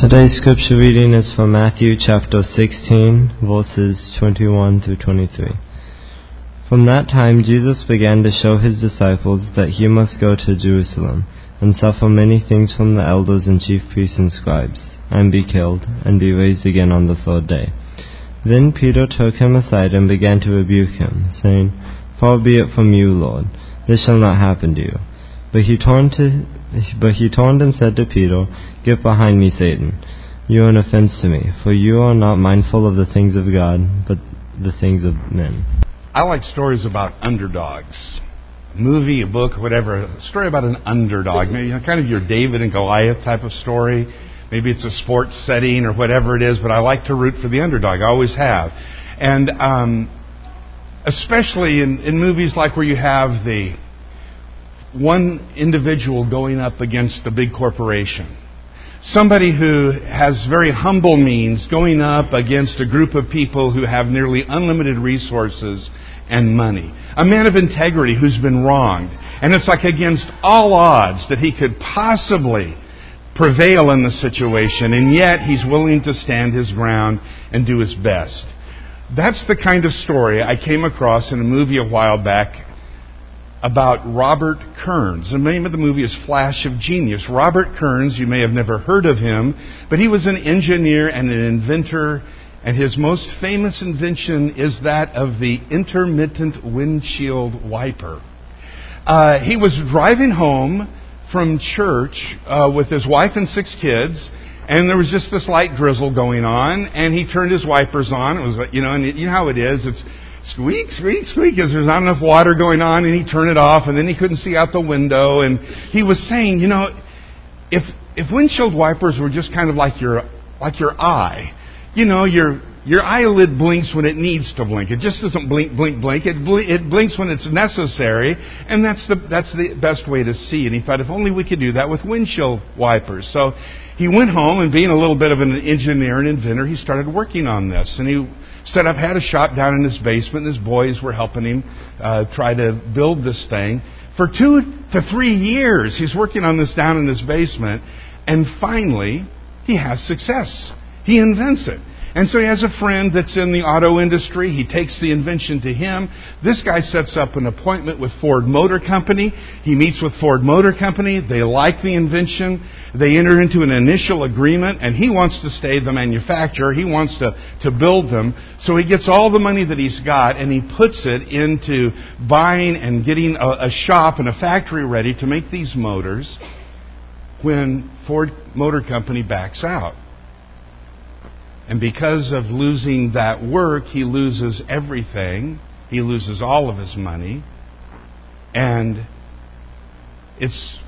Today's scripture reading is from Matthew chapter 16, verses 21 through 23. From that time Jesus began to show his disciples that he must go to Jerusalem and suffer many things from the elders and chief priests and scribes, and be killed, and be raised again on the third day. Then Peter took him aside and began to rebuke him, saying, Far be it from you, Lord, this shall not happen to you. But he turned to but he turned and said to Peter, Get behind me, Satan. You are an offense to me, for you are not mindful of the things of God, but the things of men. I like stories about underdogs. A movie, a book, whatever. A story about an underdog. Maybe you know, kind of your David and Goliath type of story. Maybe it's a sports setting or whatever it is, but I like to root for the underdog. I always have. And um, especially in, in movies like where you have the one individual going up against a big corporation. Somebody who has very humble means going up against a group of people who have nearly unlimited resources and money. A man of integrity who's been wronged. And it's like against all odds that he could possibly prevail in the situation, and yet he's willing to stand his ground and do his best. That's the kind of story I came across in a movie a while back about Robert Kearns. The name of the movie is Flash of Genius. Robert Kearns, you may have never heard of him, but he was an engineer and an inventor, and his most famous invention is that of the intermittent windshield wiper. Uh, he was driving home from church uh, with his wife and six kids, and there was just this light drizzle going on, and he turned his wipers on. It was, you know, and you know how it is. It's squeak, squeak, squeak, because there's not enough water going on, and he turned it off, and then he couldn't see out the window, and he was saying, you know, if if windshield wipers were just kind of like your like your eye, you know, your your eyelid blinks when it needs to blink. It just doesn't blink, blink, blink. It, bl- it blinks when it's necessary, and that's the that's the best way to see. And he thought, if only we could do that with windshield wipers. So he went home, and being a little bit of an engineer and inventor, he started working on this, and he set up, had a shop down in his basement, and his boys were helping him uh, try to build this thing. For two to three years, he's working on this down in his basement, and finally, he has success. He invents it. And so he has a friend that's in the auto industry. He takes the invention to him. This guy sets up an appointment with Ford Motor Company. He meets with Ford Motor Company. They like the invention. They enter into an initial agreement, and he wants to stay the manufacturer. He wants to, to build them. So he gets all the money that he's got, and he puts it into buying and getting a, a shop and a factory ready to make these motors when Ford Motor Company backs out. And because of losing that work, he loses everything. He loses all of his money. And it's,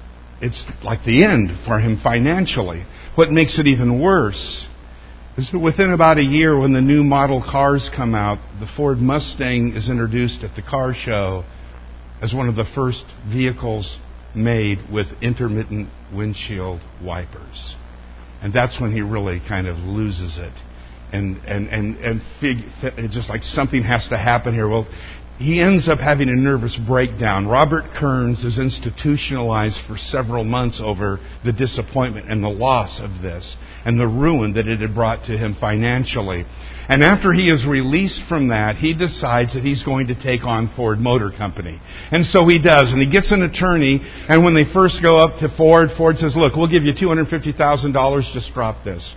it's like the end for him financially. What makes it even worse is that within about a year, when the new model cars come out, the Ford Mustang is introduced at the car show as one of the first vehicles made with intermittent windshield wipers. And that's when he really kind of loses it and and and and fig, just like something has to happen here. Well, he ends up having a nervous breakdown. Robert Kearns is institutionalized for several months over the disappointment and the loss of this and the ruin that it had brought to him financially. And after he is released from that, he decides that he's going to take on Ford Motor Company. And so he does. And he gets an attorney. And when they first go up to Ford, Ford says, Look, we'll give you $250,000. Just drop this.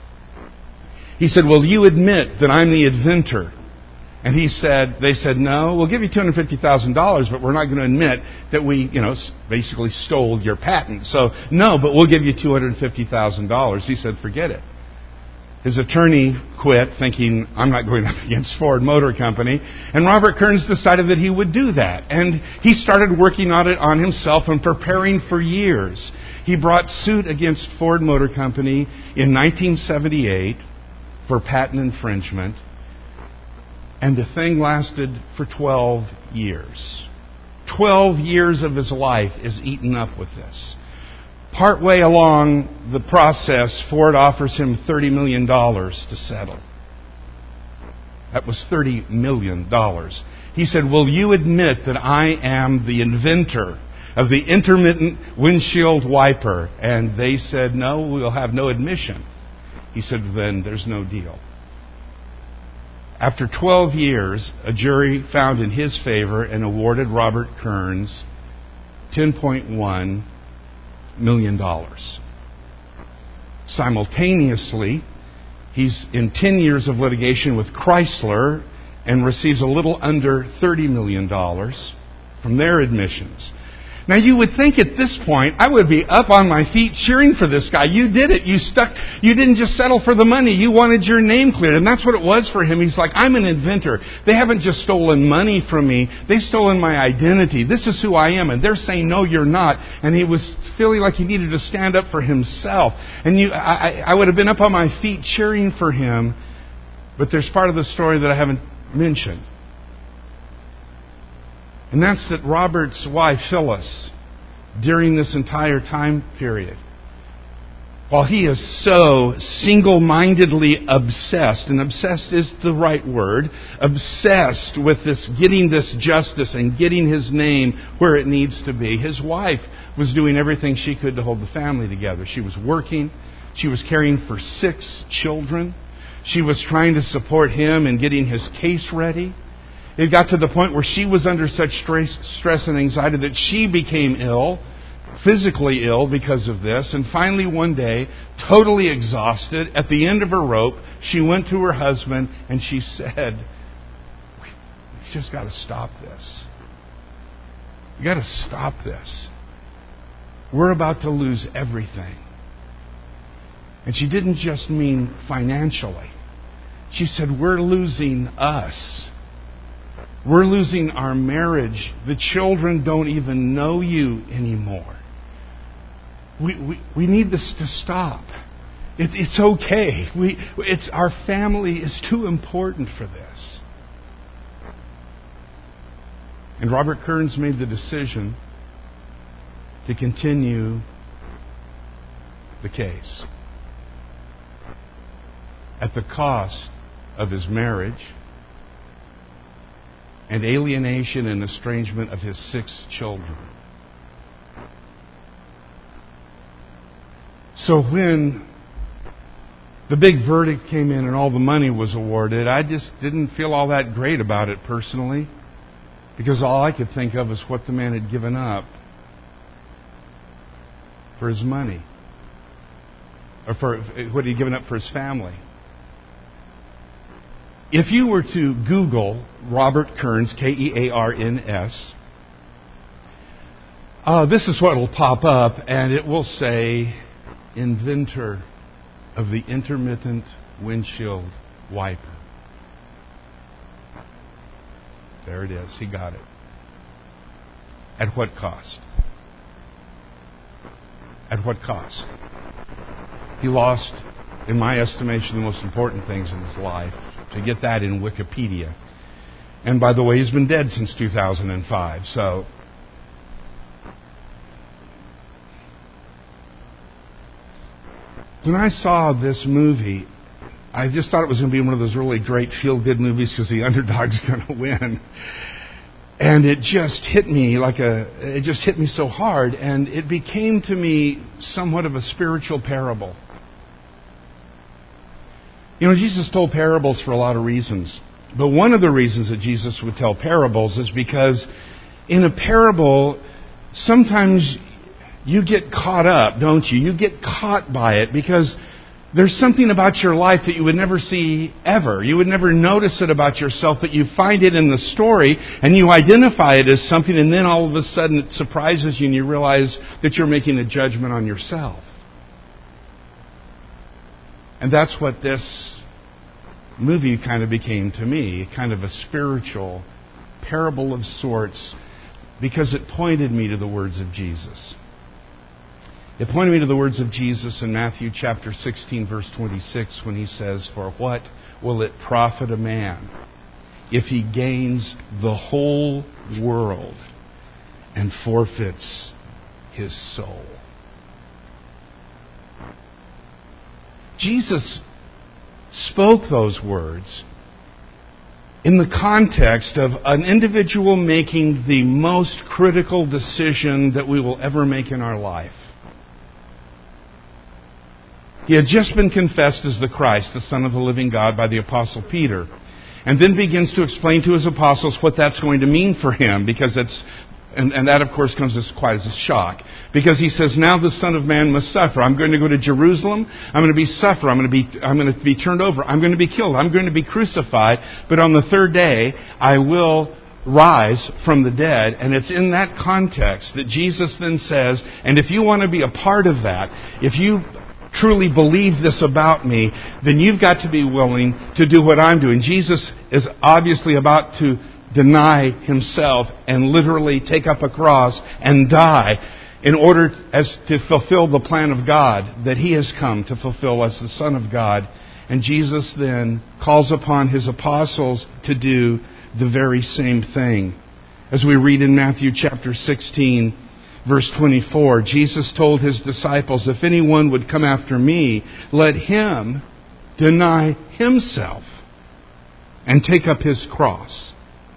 He said, Will you admit that I'm the inventor? And he said, They said, No, we'll give you $250,000, but we're not going to admit that we, you know, basically stole your patent. So, no, but we'll give you $250,000. He said, Forget it. His attorney quit, thinking, I'm not going up against Ford Motor Company. And Robert Kearns decided that he would do that. And he started working on it on himself and preparing for years. He brought suit against Ford Motor Company in 1978 for patent infringement, and the thing lasted for 12 years. 12 years of his life is eaten up with this. Partway along the process, Ford offers him $30 million to settle. That was $30 million. He said, Will you admit that I am the inventor of the intermittent windshield wiper? And they said, No, we'll have no admission. He said, Then there's no deal. After 12 years, a jury found in his favor and awarded Robert Kearns $10.1 million. Simultaneously, he's in 10 years of litigation with Chrysler and receives a little under $30 million from their admissions. Now you would think at this point I would be up on my feet cheering for this guy. You did it. You stuck, you didn't just settle for the money. You wanted your name cleared. And that's what it was for him. He's like, I'm an inventor. They haven't just stolen money from me. They've stolen my identity. This is who I am. And they're saying, no, you're not. And he was feeling like he needed to stand up for himself. And you, I, I would have been up on my feet cheering for him. But there's part of the story that I haven't mentioned. And that's that Robert's wife, Phyllis, during this entire time period, while he is so single mindedly obsessed, and obsessed is the right word, obsessed with this getting this justice and getting his name where it needs to be, his wife was doing everything she could to hold the family together. She was working, she was caring for six children, she was trying to support him in getting his case ready. It got to the point where she was under such stress, and anxiety that she became ill, physically ill because of this. And finally, one day, totally exhausted, at the end of her rope, she went to her husband and she said, We just got to stop this. We got to stop this. We're about to lose everything. And she didn't just mean financially. She said, We're losing us. We're losing our marriage. The children don't even know you anymore. We, we, we need this to stop. It, it's okay. We, it's, our family is too important for this. And Robert Kearns made the decision to continue the case at the cost of his marriage and alienation and estrangement of his six children. So when the big verdict came in and all the money was awarded, I just didn't feel all that great about it personally because all I could think of was what the man had given up for his money or for what he'd given up for his family. If you were to Google Robert Kearns, K E A R N S, uh, this is what will pop up, and it will say, inventor of the intermittent windshield wiper. There it is. He got it. At what cost? At what cost? He lost, in my estimation, the most important things in his life to get that in Wikipedia. And by the way, he's been dead since 2005. So when I saw this movie, I just thought it was going to be one of those really great feel good movies because the underdog's going to win. And it just hit me like a, it just hit me so hard, and it became to me somewhat of a spiritual parable. You know, Jesus told parables for a lot of reasons. But one of the reasons that Jesus would tell parables is because in a parable, sometimes you get caught up, don't you? You get caught by it because there's something about your life that you would never see ever. You would never notice it about yourself, but you find it in the story and you identify it as something, and then all of a sudden it surprises you and you realize that you're making a judgment on yourself. And that's what this movie kind of became to me kind of a spiritual parable of sorts because it pointed me to the words of Jesus. It pointed me to the words of Jesus in Matthew chapter 16, verse 26, when he says, For what will it profit a man if he gains the whole world and forfeits his soul? Jesus spoke those words in the context of an individual making the most critical decision that we will ever make in our life. He had just been confessed as the Christ, the Son of the living God, by the Apostle Peter. And then begins to explain to his apostles what that's going to mean for him, because it's and, and, that, of course, comes as quite as a shock. Because he says, now the Son of Man must suffer. I'm going to go to Jerusalem. I'm going to be suffer. I'm going to be, I'm going to be turned over. I'm going to be killed. I'm going to be crucified. But on the third day, I will rise from the dead. And it's in that context that Jesus then says, and if you want to be a part of that, if you truly believe this about me, then you've got to be willing to do what I'm doing. Jesus is obviously about to deny himself and literally take up a cross and die in order as to fulfill the plan of God that he has come to fulfill as the Son of God. And Jesus then calls upon his apostles to do the very same thing. As we read in Matthew chapter 16, verse 24, Jesus told his disciples, If anyone would come after me, let him deny himself and take up his cross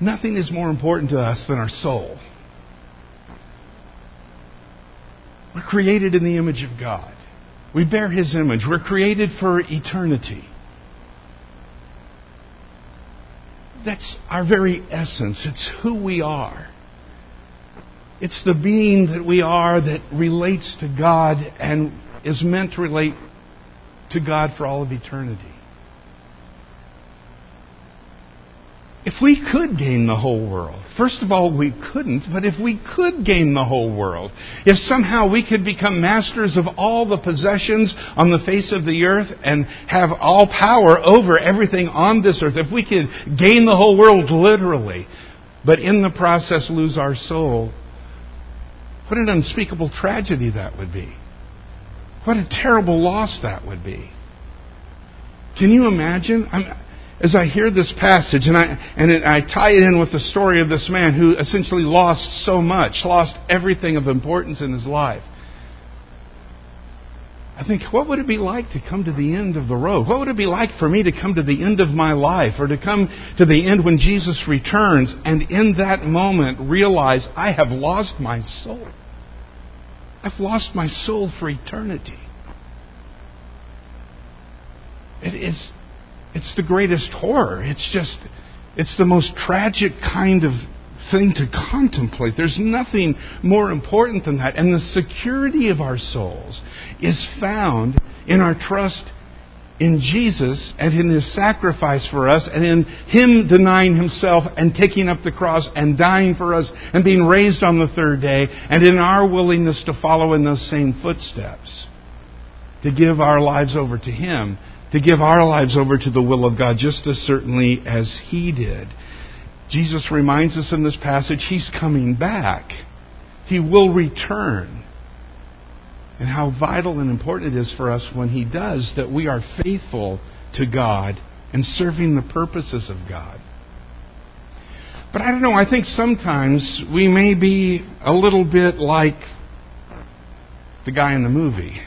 Nothing is more important to us than our soul. We're created in the image of God. We bear His image. We're created for eternity. That's our very essence. It's who we are. It's the being that we are that relates to God and is meant to relate to God for all of eternity. If we could gain the whole world, first of all, we couldn't, but if we could gain the whole world, if somehow we could become masters of all the possessions on the face of the earth and have all power over everything on this earth, if we could gain the whole world literally, but in the process lose our soul, what an unspeakable tragedy that would be. What a terrible loss that would be. Can you imagine? I'm, as I hear this passage and I, and it, I tie it in with the story of this man who essentially lost so much, lost everything of importance in his life. I think, what would it be like to come to the end of the road? What would it be like for me to come to the end of my life or to come to the end when Jesus returns and in that moment realize I have lost my soul? I've lost my soul for eternity. It is it's the greatest horror. It's just, it's the most tragic kind of thing to contemplate. There's nothing more important than that. And the security of our souls is found in our trust in Jesus and in His sacrifice for us and in Him denying Himself and taking up the cross and dying for us and being raised on the third day and in our willingness to follow in those same footsteps. To give our lives over to Him to give our lives over to the will of God just as certainly as He did. Jesus reminds us in this passage He's coming back. He will return. And how vital and important it is for us when He does that we are faithful to God and serving the purposes of God. But I don't know, I think sometimes we may be a little bit like the guy in the movie.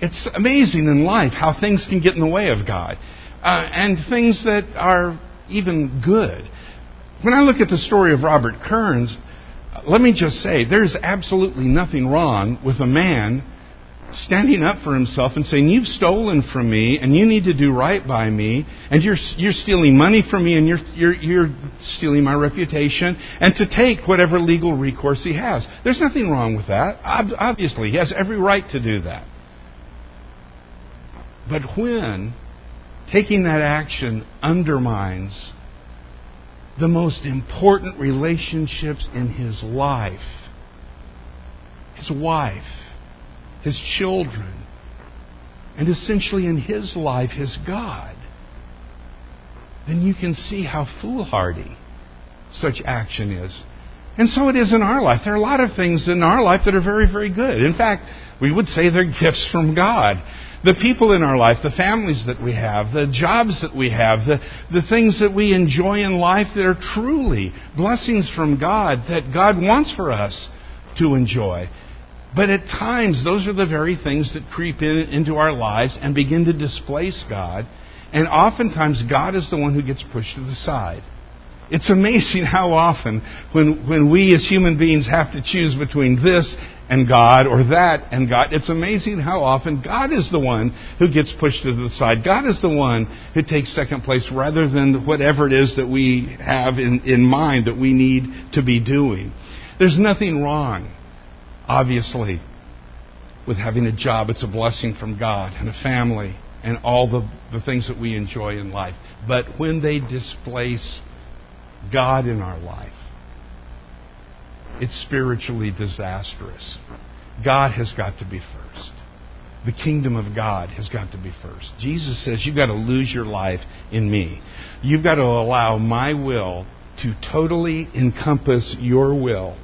It's amazing in life how things can get in the way of God. Uh, and things that are even good. When I look at the story of Robert Kearns, let me just say there's absolutely nothing wrong with a man standing up for himself and saying, You've stolen from me and you need to do right by me and you're, you're stealing money from me and you're, you're, you're stealing my reputation and to take whatever legal recourse he has. There's nothing wrong with that. Obviously, he has every right to do that. But when taking that action undermines the most important relationships in his life his wife, his children, and essentially in his life, his God then you can see how foolhardy such action is And so it is in our life. There are a lot of things in our life that are very, very good. In fact, we would say they're gifts from God. The people in our life, the families that we have, the jobs that we have, the, the things that we enjoy in life that are truly blessings from God that God wants for us to enjoy. But at times, those are the very things that creep in, into our lives and begin to displace God. And oftentimes, God is the one who gets pushed to the side. It's amazing how often, when, when we as human beings have to choose between this and God or that and God, it's amazing how often God is the one who gets pushed to the side. God is the one who takes second place rather than whatever it is that we have in, in mind that we need to be doing. There's nothing wrong, obviously, with having a job. It's a blessing from God and a family and all the, the things that we enjoy in life. But when they displace God in our life, it's spiritually disastrous. God has got to be first. The kingdom of God has got to be first. Jesus says you've got to lose your life in me. You've got to allow my will to totally encompass your will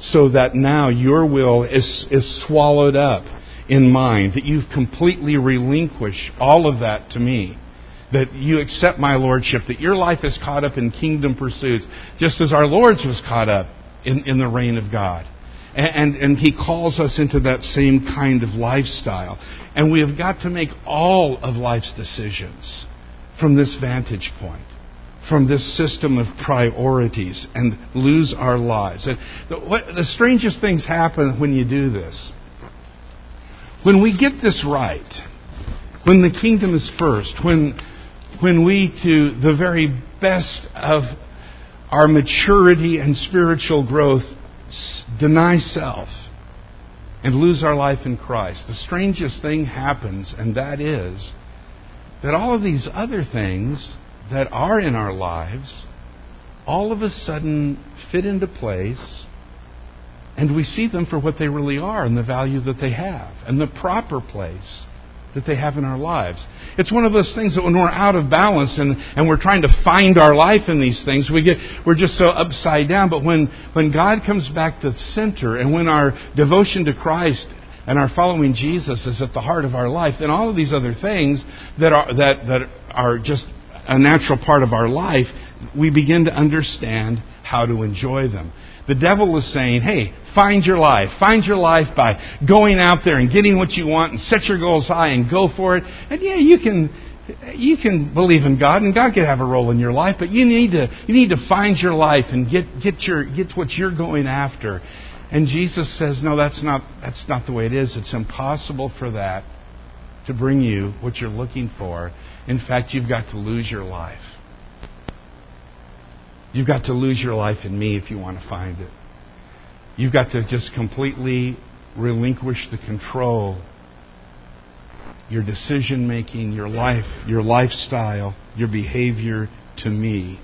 so that now your will is, is swallowed up in mine, that you've completely relinquished all of that to me that you accept my lordship, that your life is caught up in kingdom pursuits, just as our Lord's was caught up in, in the reign of God. And, and, and He calls us into that same kind of lifestyle. And we have got to make all of life's decisions from this vantage point, from this system of priorities, and lose our lives. And the, what, the strangest things happen when you do this. When we get this right, when the kingdom is first, when when we, to the very best of our maturity and spiritual growth, deny self and lose our life in Christ, the strangest thing happens, and that is that all of these other things that are in our lives all of a sudden fit into place and we see them for what they really are and the value that they have and the proper place that they have in our lives. It's one of those things that when we're out of balance and, and we're trying to find our life in these things, we get, we're just so upside down. But when, when God comes back to center and when our devotion to Christ and our following Jesus is at the heart of our life, then all of these other things that are, that, that are just a natural part of our life, we begin to understand how to enjoy them. The devil is saying, hey, find your life. Find your life by going out there and getting what you want and set your goals high and go for it. And yeah, you can, you can believe in God and God can have a role in your life, but you need to, you need to find your life and get, get your, get what you're going after. And Jesus says, no, that's not, that's not the way it is. It's impossible for that to bring you what you're looking for. In fact, you've got to lose your life. You've got to lose your life in me if you want to find it. You've got to just completely relinquish the control, your decision making, your life, your lifestyle, your behavior to me,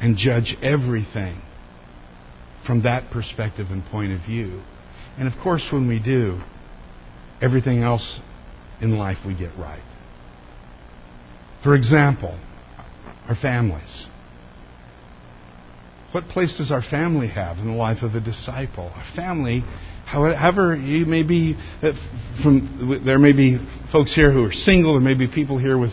and judge everything from that perspective and point of view. And of course, when we do, everything else in life we get right. For example, our families. What place does our family have in the life of a disciple? Our family, however you may be, uh, from there may be folks here who are single, there may be people here with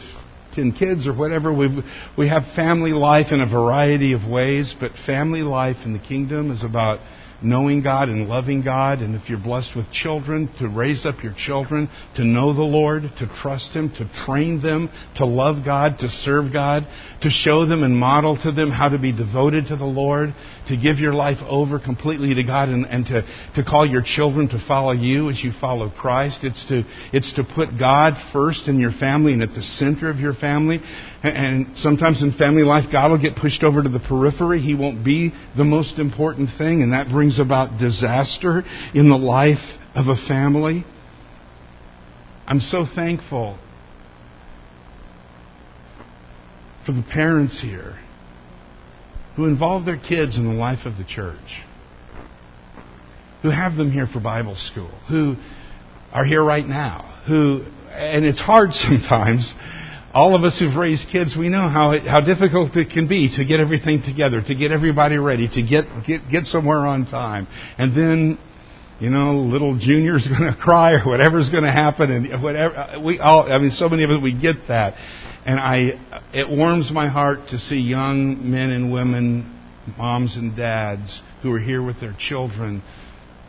ten kids or whatever. we we have family life in a variety of ways, but family life in the kingdom is about knowing God and loving God. And if you're blessed with children, to raise up your children to know the Lord, to trust Him, to train them to love God, to serve God, to show them and model to them how to be devoted to the Lord, to give your life over completely to God and, and to, to call your children to follow you as you follow Christ. It's to, it's to put God first in your family and at the center of your family. And sometimes in family life, God will get pushed over to the periphery. He won't be the most important thing, and that brings about disaster in the life of a family. I'm so thankful for the parents here who involve their kids in the life of the church, who have them here for Bible school, who are here right now, who, and it's hard sometimes all of us who've raised kids, we know how it, how difficult it can be to get everything together, to get everybody ready, to get get get somewhere on time, and then. You know, little junior's going to cry or whatever's going to happen, and whatever we all. I mean, so many of us we get that, and I. It warms my heart to see young men and women, moms and dads, who are here with their children,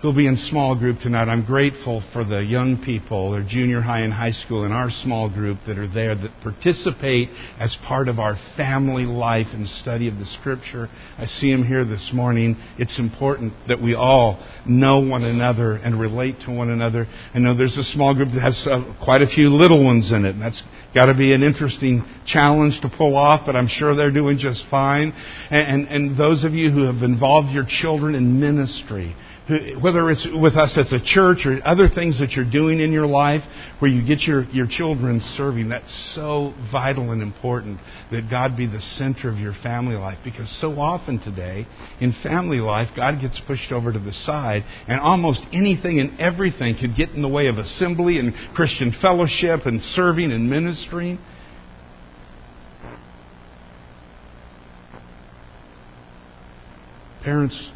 who'll be in small group tonight. I'm grateful for the young people, or junior high and high school in our small group that are there that participate as part of our family life and study of the Scripture. I see them here this morning. It's important that we all know one another and relate to one another. I know there's a small group that has uh, quite a few little ones in it, and that's got to be an interesting challenge to pull off, but I'm sure they're doing just fine. And, and, and those of you who have involved your children in ministry, whether it's with us as a church or other things that you're doing in your life where you get your, your children serving, that's so vital and important that God be the center of your family life. Because so often today, in family life, God gets pushed over to the side, and almost anything and everything could get in the way of assembly and Christian fellowship and serving and ministering. Parents,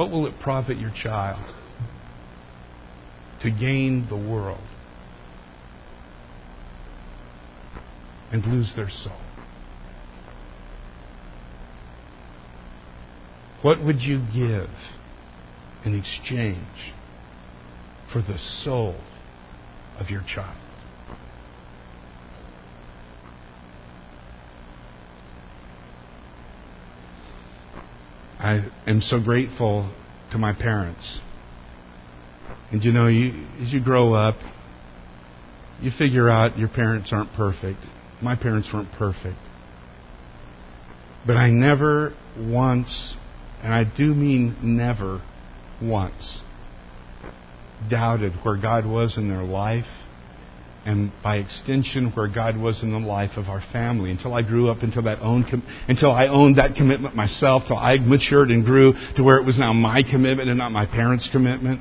what will it profit your child to gain the world and lose their soul? What would you give in exchange for the soul of your child? I am so grateful to my parents. And you know, you, as you grow up, you figure out your parents aren't perfect. My parents weren't perfect. But I never once, and I do mean never once, doubted where God was in their life and by extension where God was in the life of our family. Until I grew up until that own until I owned that commitment myself till I matured and grew to where it was now my commitment and not my parents' commitment.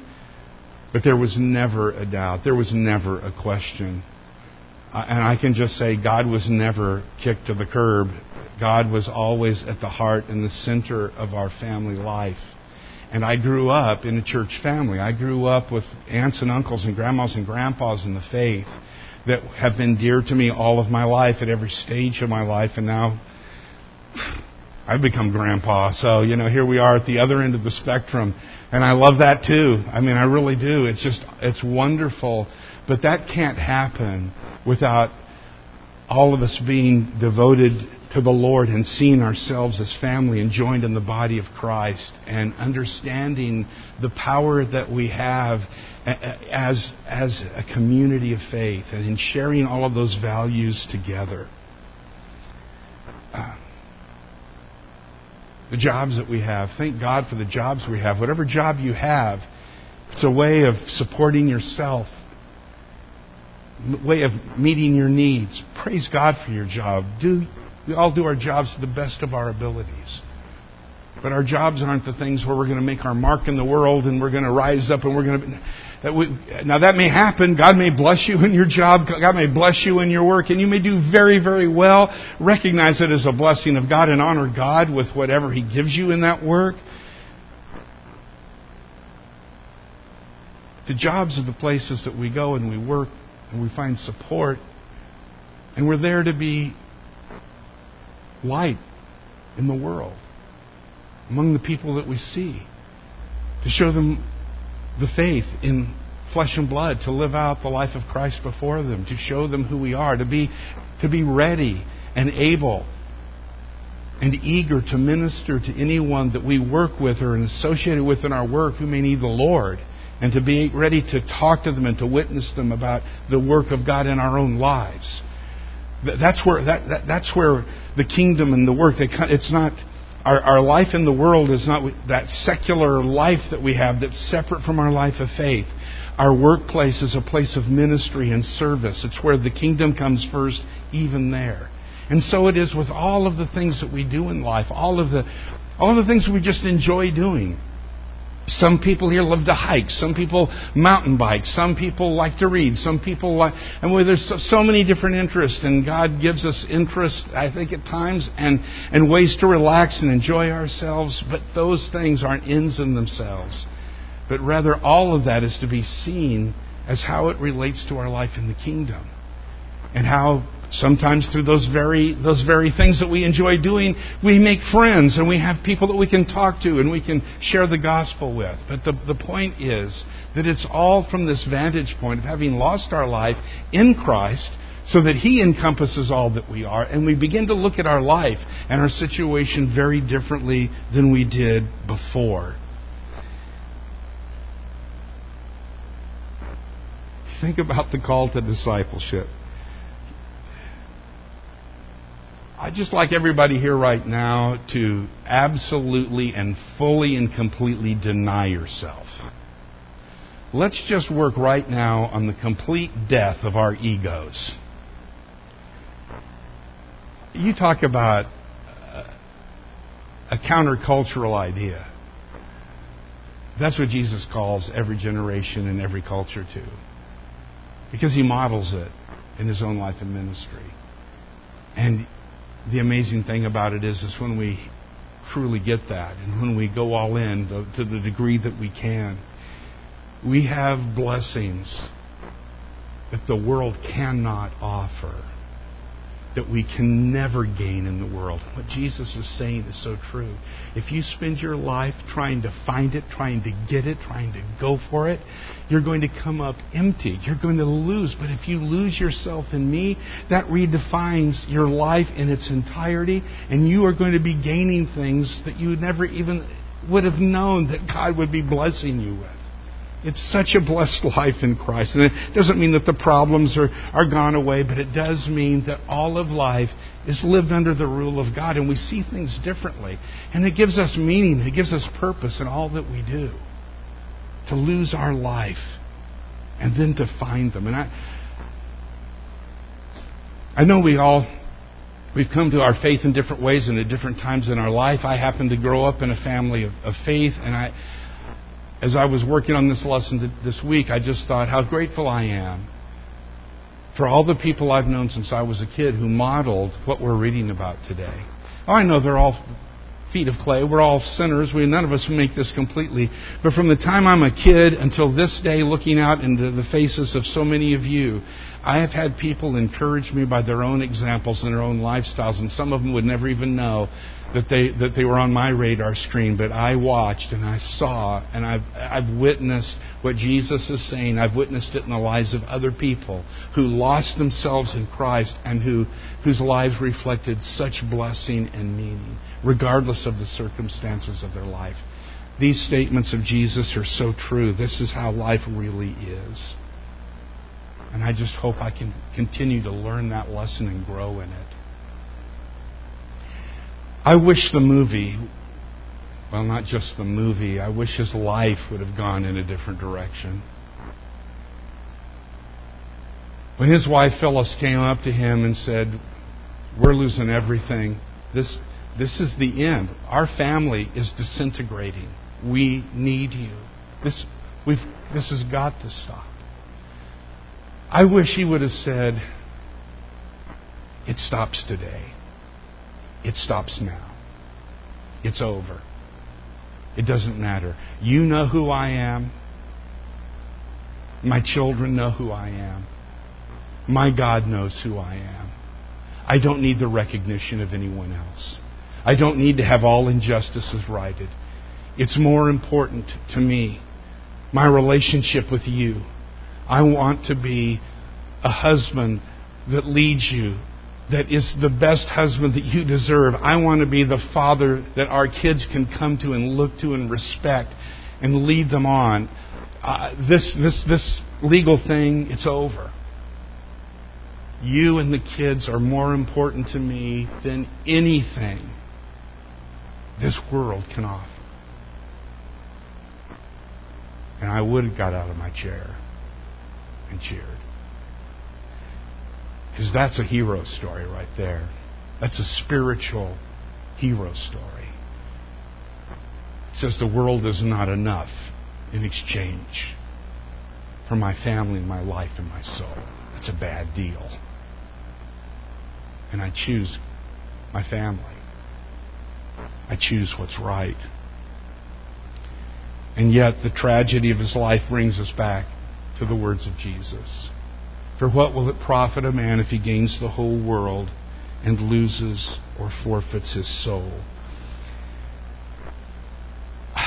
But there was never a doubt. There was never a question. Uh, and I can just say God was never kicked to the curb. God was always at the heart and the center of our family life and I grew up in a church family. I grew up with aunts and uncles and grandmas and grandpas in the faith that have been dear to me all of my life at every stage of my life. And now I've become grandpa. So, you know, here we are at the other end of the spectrum. And I love that too. I mean, I really do. It's just, it's wonderful. But that can't happen without all of us being devoted to the Lord and seeing ourselves as family and joined in the body of Christ and understanding the power that we have as, as a community of faith and in sharing all of those values together. Uh, the jobs that we have, thank God for the jobs we have. Whatever job you have, it's a way of supporting yourself, way of meeting your needs. Praise God for your job. Do we all do our jobs to the best of our abilities. But our jobs aren't the things where we're going to make our mark in the world and we're going to rise up and we're going to. That we, now that may happen. God may bless you in your job. God may bless you in your work, and you may do very, very well. Recognize it as a blessing of God and honor God with whatever He gives you in that work. The jobs are the places that we go and we work and we find support, and we're there to be light in the world among the people that we see, to show them the faith in flesh and blood, to live out the life of Christ before them, to show them who we are, to be, to be ready and able and eager to minister to anyone that we work with or associated with in our work who may need the Lord, and to be ready to talk to them and to witness them about the work of God in our own lives. That's where that, that, that's where the kingdom and the work. They, it's not our, our life in the world is not that secular life that we have that's separate from our life of faith. Our workplace is a place of ministry and service. It's where the kingdom comes first, even there. And so it is with all of the things that we do in life, all of the all of the things we just enjoy doing. Some people here love to hike. Some people mountain bike. Some people like to read. Some people like, and well, there's so, so, many different interests, and God gives us interest, I think, at times, and, and ways to relax and enjoy ourselves. But those things aren't ends in themselves. But rather, all of that is to be seen as how it relates to our life in the kingdom, and how Sometimes through those very, those very things that we enjoy doing, we make friends and we have people that we can talk to and we can share the gospel with. But the, the point is that it's all from this vantage point of having lost our life in Christ so that He encompasses all that we are, and we begin to look at our life and our situation very differently than we did before. Think about the call to discipleship. I'd just like everybody here right now to absolutely and fully and completely deny yourself. Let's just work right now on the complete death of our egos. You talk about a countercultural idea. That's what Jesus calls every generation and every culture to. Because he models it in his own life and ministry. And the amazing thing about it is, is when we truly get that and when we go all in to, to the degree that we can, we have blessings that the world cannot offer that we can never gain in the world. What Jesus is saying is so true. If you spend your life trying to find it, trying to get it, trying to go for it, you're going to come up empty. You're going to lose. But if you lose yourself in me, that redefines your life in its entirety, and you are going to be gaining things that you never even would have known that God would be blessing you with. It's such a blessed life in Christ. And it doesn't mean that the problems are, are gone away, but it does mean that all of life is lived under the rule of God and we see things differently. And it gives us meaning, it gives us purpose in all that we do. To lose our life and then to find them. And I, I know we all we've come to our faith in different ways and at different times in our life. I happen to grow up in a family of, of faith, and I as I was working on this lesson this week, I just thought how grateful I am for all the people I've known since I was a kid who modeled what we're reading about today. Oh, I know they're all feet of clay. We're all sinners. We none of us make this completely. But from the time I'm a kid until this day, looking out into the faces of so many of you, I have had people encourage me by their own examples and their own lifestyles, and some of them would never even know that they that they were on my radar screen, but I watched and I saw and I've I've witnessed what Jesus is saying. I've witnessed it in the lives of other people who lost themselves in Christ and who whose lives reflected such blessing and meaning, regardless of the circumstances of their life. These statements of Jesus are so true. This is how life really is. And I just hope I can continue to learn that lesson and grow in it. I wish the movie, well, not just the movie, I wish his life would have gone in a different direction. When his wife Phyllis came up to him and said, We're losing everything. This, this is the end. Our family is disintegrating. We need you. This, we've, this has got to stop. I wish he would have said, It stops today. It stops now. It's over. It doesn't matter. You know who I am. My children know who I am. My God knows who I am. I don't need the recognition of anyone else. I don't need to have all injustices righted. It's more important to me, my relationship with you. I want to be a husband that leads you, that is the best husband that you deserve. I want to be the father that our kids can come to and look to and respect and lead them on. Uh, this, this, this legal thing, it's over. You and the kids are more important to me than anything this world can offer. And I would have got out of my chair and cheered. Because that's a hero story right there. That's a spiritual hero story. says the world is not enough in exchange for my family, my life, and my soul. That's a bad deal. And I choose my family. I choose what's right. And yet, the tragedy of his life brings us back to the words of Jesus. For what will it profit a man if he gains the whole world and loses or forfeits his soul?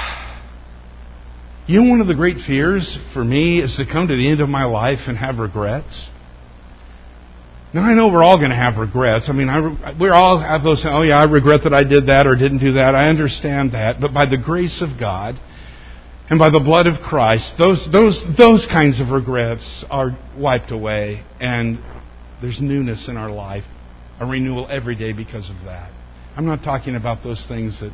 You know, one of the great fears for me is to come to the end of my life and have regrets. Now I know we're all going to have regrets. I mean, I, we all have those. Oh yeah, I regret that I did that or didn't do that. I understand that, but by the grace of God and by the blood of Christ, those those those kinds of regrets are wiped away, and there's newness in our life, a renewal every day because of that. I'm not talking about those things that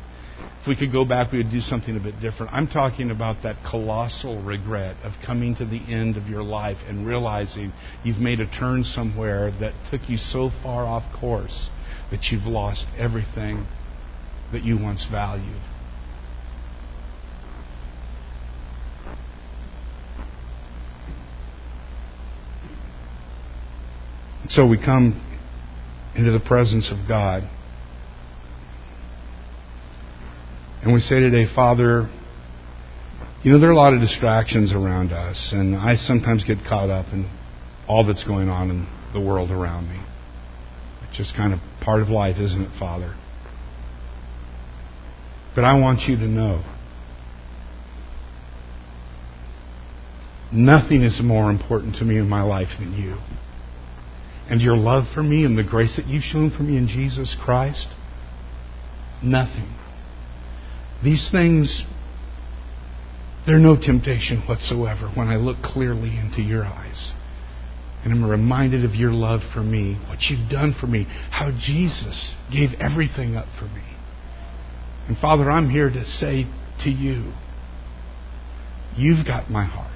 if we could go back, we would do something a bit different. I'm talking about that colossal regret of coming to the end of your life and realizing you've made a turn somewhere that took you so far off course that you've lost everything that you once valued. So we come into the presence of God. And we say today, Father, you know, there are a lot of distractions around us, and I sometimes get caught up in all that's going on in the world around me. It's just kind of part of life, isn't it, Father? But I want you to know nothing is more important to me in my life than you. And your love for me and the grace that you've shown for me in Jesus Christ, nothing these things, they're no temptation whatsoever when I look clearly into your eyes. And I'm reminded of your love for me, what you've done for me, how Jesus gave everything up for me. And Father, I'm here to say to you, you've got my heart.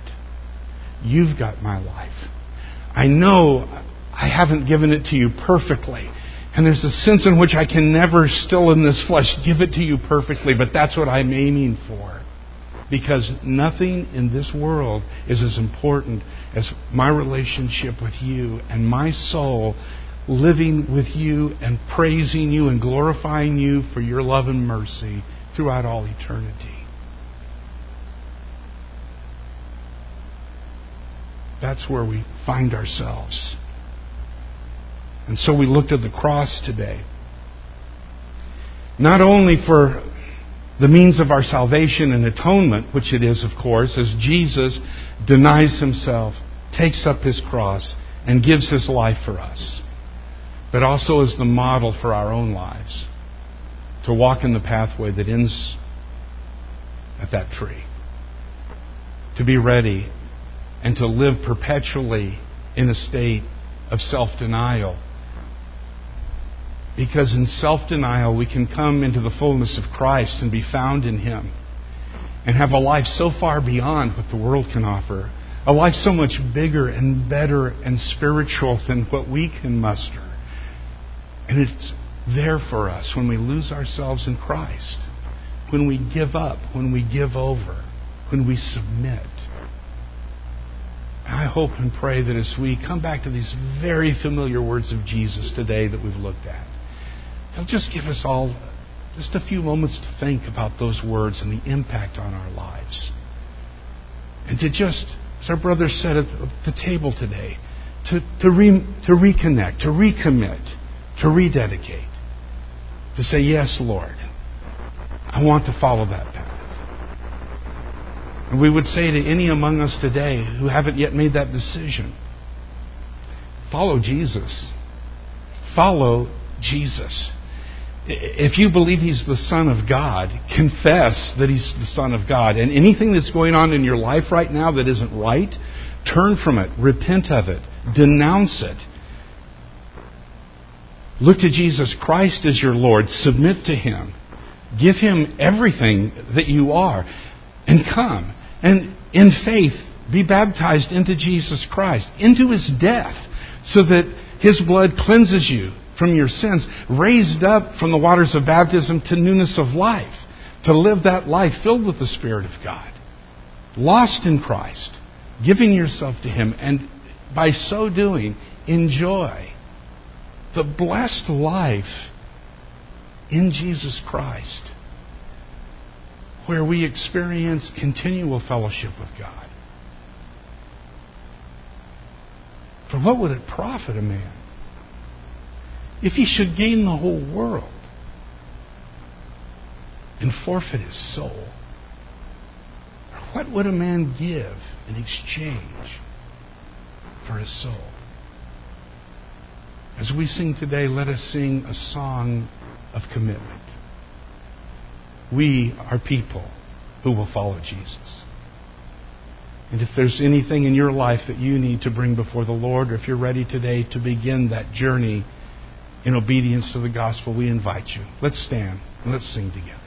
You've got my life. I know I haven't given it to you perfectly. And there's a sense in which I can never, still in this flesh, give it to you perfectly, but that's what I'm aiming for. Because nothing in this world is as important as my relationship with you and my soul living with you and praising you and glorifying you for your love and mercy throughout all eternity. That's where we find ourselves. And so we looked at the cross today. Not only for the means of our salvation and atonement, which it is, of course, as Jesus denies himself, takes up his cross, and gives his life for us, but also as the model for our own lives to walk in the pathway that ends at that tree, to be ready and to live perpetually in a state of self denial because in self denial, we can come into the fullness of Christ and be found in Him and have a life so far beyond what the world can offer. A life so much bigger and better and spiritual than what we can muster. And it's there for us when we lose ourselves in Christ, when we give up, when we give over, when we submit. I hope and pray that as we come back to these very familiar words of Jesus today that we've looked at, He'll just give us all just a few moments to think about those words and the impact on our lives. And to just, as our brother said at the table today, to, to, re, to reconnect, to recommit, to rededicate, to say, Yes, Lord, I want to follow that path. And we would say to any among us today who haven't yet made that decision, follow Jesus. Follow Jesus if you believe he's the Son of God, confess that he's the Son of God. And anything that's going on in your life right now that isn't right, turn from it, repent of it, denounce it. Look to Jesus Christ as your Lord, submit to him, give him everything that you are, and come. And in faith, be baptized into Jesus Christ, into his death, so that his blood cleanses you from your sins, raised up from the waters of baptism to newness of life. to live that life filled with the Spirit of God, lost in Christ, giving yourself to Him, and by so doing, enjoy the blessed life in Jesus Christ, where we experience continual fellowship with God. For what would it profit a man if he should gain the whole world and forfeit his soul? What would a man give in exchange for his soul? As we sing today, let us sing a song of commitment. We are people who will follow Jesus. And if there's anything in your life that you need to bring before the Lord, or if you're ready today to begin that journey in obedience to the gospel, we invite you. Let's stand and let's sing together.